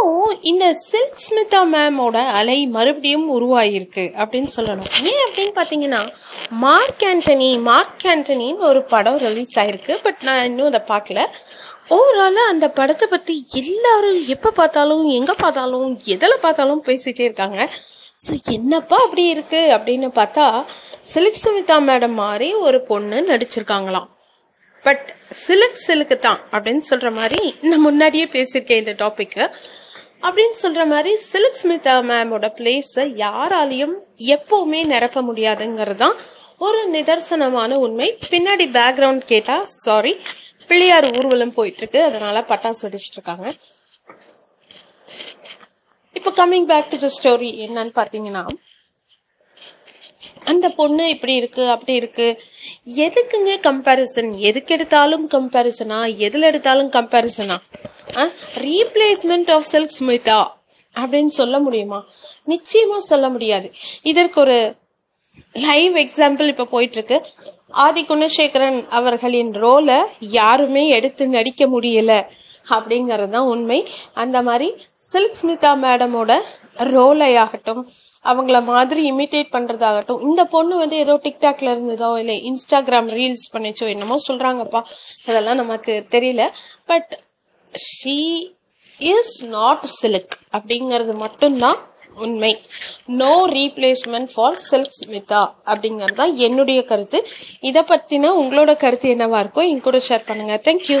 இப்போது இந்த சில்க் ஸ்மிதா மேமோட அலை மறுபடியும் உருவாயிருக்கு அப்படின்னு சொல்லணும். ஏன் அப்படின்னு பார்த்தீங்கன்னா மார்க் ஆண்டனி மார்க் ஆண்டனின்னு ஒரு படம் ரிலீஸ் ஆயிருக்கு. பட் நான் இன்னும் அதை பார்க்கல. ஓவராலாக அந்த படத்தை பற்றி எல்லாரும் எப்போ பார்த்தாலும் எங்கே பார்த்தாலும் எதில் பார்த்தாலும் பேசிகிட்டே இருக்காங்க. ஸோ என்னப்பா அப்படி இருக்குது அப்படின்னு பார்த்தா சிலிக் சுமிதா மேடம் மாதிரி ஒரு பொண்ணு நடிச்சிருக்காங்களாம். பட் சிலுக் சிலுக்கு தான் அப்படின்னு சொல்கிற மாதிரி நான் முன்னாடியே பேசியிருக்கேன் இந்த டாப்பிக்கு அப்படின்னு சொல்ற மாதிரி சிலுக் ஸ்மிதா மேமோட பிளேஸை யாராலையும் எப்பவுமே நிரப்ப முடியாதுங்கிறது தான் ஒரு நிதர்சனமான உண்மை. பின்னாடி பேக்ரவுண்ட் கேட்டா சாரி பிள்ளையார் ஊர்வலம் போயிட்டு இருக்கு அதனால பட்டாசு வெடிச்சிட்டு இருக்காங்க இப்போ coming back to the story என்னன்னு பார்த்தீங்கன்னா அந்த பொண்ணு இப்படி இருக்கு அப்படி இருக்கு. எதுக்குங்க கம்பேரிசன் எதுக்கு எடுத்தாலும் கம்பேரிசனா எதில் எடுத்தாலும் கம்பேரிசனா ரீப்ளேஸ்மெண்ட் ஆஃப் சில்க் ஸ்மிதா அப்படின்னு சொல்ல முடியுமா? நிச்சயமாக சொல்ல முடியாது. இதற்கு ஒரு லைவ் எக்ஸாம்பிள் இப்போ போயிட்டுருக்கு. ஆதி குணசேகரன் அவர்களின் ரோலை யாருமே எடுத்து நடிக்க முடியலை. அப்படிங்கிறது தான் உண்மை. அந்த மாதிரி சில்க் ஸ்மிதா மேடமோட ரோலை ஆகட்டும் அவங்கள மாதிரி இமிட்டேட் பண்ணுறதாகட்டும் இந்த பொண்ணு வந்து ஏதோ டிக்டாக்ல இருந்ததோ இல்லை இன்ஸ்டாகிராம் ரீல்ஸ் பண்ணிச்சோ என்னமோ சொல்கிறாங்கப்பா அதெல்லாம் நமக்கு தெரியல. But she is not Silk அப்படிங்கிறது மட்டும்தான் உண்மை. No replacement for Silk Smitha அப்படிங்கிறது தான் என்னுடைய கருத்து. இதை பற்றின உங்களோட கருத்து என்னவா இருக்கோ என் கூட ஷேர் பண்ணுங்கள் தேங்க்யூ